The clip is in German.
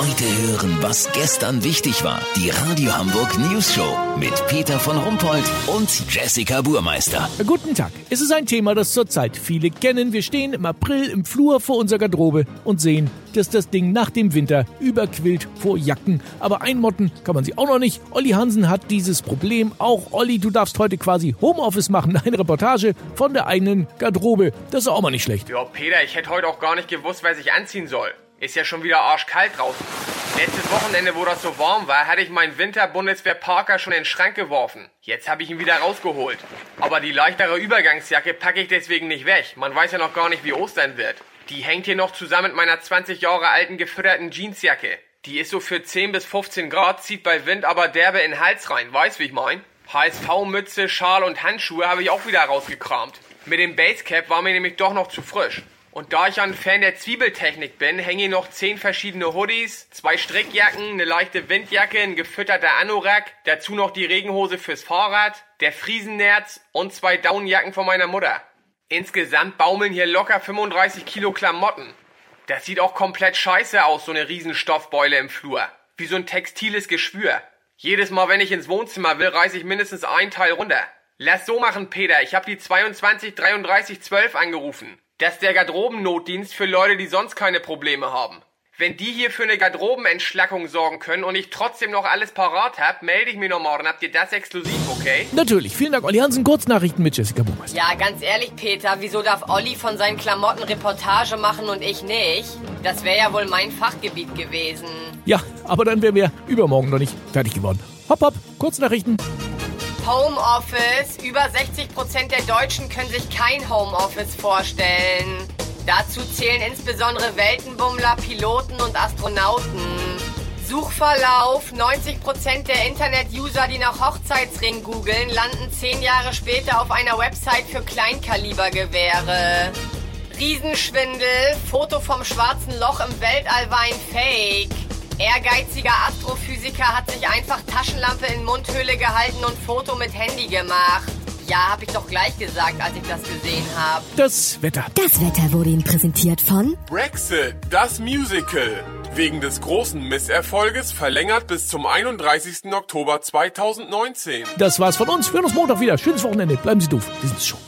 Heute hören, was gestern wichtig war. Die Radio Hamburg News Show mit Peter von Rumpold und Jessica Burmeister. Guten Tag. Es ist ein Thema, das zurzeit viele kennen. Wir stehen im April im Flur vor unserer Garderobe und sehen, dass das Ding nach dem Winter überquillt vor Jacken. Aber einmotten kann man sie auch noch nicht. Olli Hansen hat dieses Problem. Auch Olli, du darfst heute quasi Homeoffice machen. Eine Reportage von der eigenen Garderobe. Das ist auch mal nicht schlecht. Ja, Peter, ich hätte heute auch gar nicht gewusst, was ich anziehen soll. Ist ja schon wieder arschkalt draußen. Letztes Wochenende, wo das so warm war, hatte ich meinen Winter-Bundeswehr-Parker schon in den Schrank geworfen. Jetzt habe ich ihn wieder rausgeholt. Aber die leichtere Übergangsjacke packe ich deswegen nicht weg. Man weiß ja noch gar nicht, wie Ostern wird. Die hängt hier noch zusammen mit meiner 20 Jahre alten gefütterten Jeansjacke. Die ist so für 10 bis 15 Grad, zieht bei Wind aber derbe in den Hals rein. Weißt, wie ich mein? HSV-Mütze, Schal und Handschuhe habe ich auch wieder rausgekramt. Mit dem Basecap war mir nämlich doch noch zu frisch. Und da ich ein Fan der Zwiebeltechnik bin, hänge hier noch 10 verschiedene Hoodies, zwei Strickjacken, eine leichte Windjacke, ein gefütterter Anorak, dazu noch die Regenhose fürs Fahrrad, der Friesennerz und zwei Daunenjacken von meiner Mutter. Insgesamt baumeln hier locker 35 Kilo Klamotten. Das sieht auch komplett scheiße aus, so eine Riesenstoffbeule im Flur. Wie so ein textiles Geschwür. Jedes Mal, wenn ich ins Wohnzimmer will, reiße ich mindestens ein Teil runter. Lass so machen, Peter. Ich habe die 22 33 12 angerufen. Das ist der Garderobennotdienst für Leute, die sonst keine Probleme haben. Wenn die hier für eine Garderobenentschlackung sorgen können und ich trotzdem noch alles parat hab, melde ich mich noch morgen. Habt ihr das exklusiv, okay? Natürlich. Vielen Dank, Olli Hansen. Kurznachrichten mit Jessica Burmeister. Ja, ganz ehrlich, Peter, wieso darf Olli von seinen Klamotten Reportage machen und ich nicht? Das wäre ja wohl mein Fachgebiet gewesen. Ja, aber dann wären wir übermorgen noch nicht fertig geworden. Hopp, hopp. Kurznachrichten. Homeoffice. Über 60% der Deutschen können sich kein Homeoffice vorstellen. Dazu zählen insbesondere Weltenbummler, Piloten und Astronauten. Suchverlauf. 90% der Internet-User, die nach Hochzeitsring googeln, landen 10 Jahre später auf einer Website für Kleinkalibergewehre. Riesenschwindel. Foto vom schwarzen Loch im Weltall war ein Fake. Ehrgeiziger Astrophysiker hat sich einfach Taschenlampe in Mundhöhle gehalten und Foto mit Handy gemacht. Ja, hab ich doch gleich gesagt, als ich das gesehen habe. Das Wetter. Das Wetter wurde Ihnen präsentiert von Brexit, das Musical. Wegen des großen Misserfolges verlängert bis zum 31. Oktober 2019. Das war's von uns. Wir hören uns Montag wieder. Schönes Wochenende. Bleiben Sie doof. Wir sind's schon.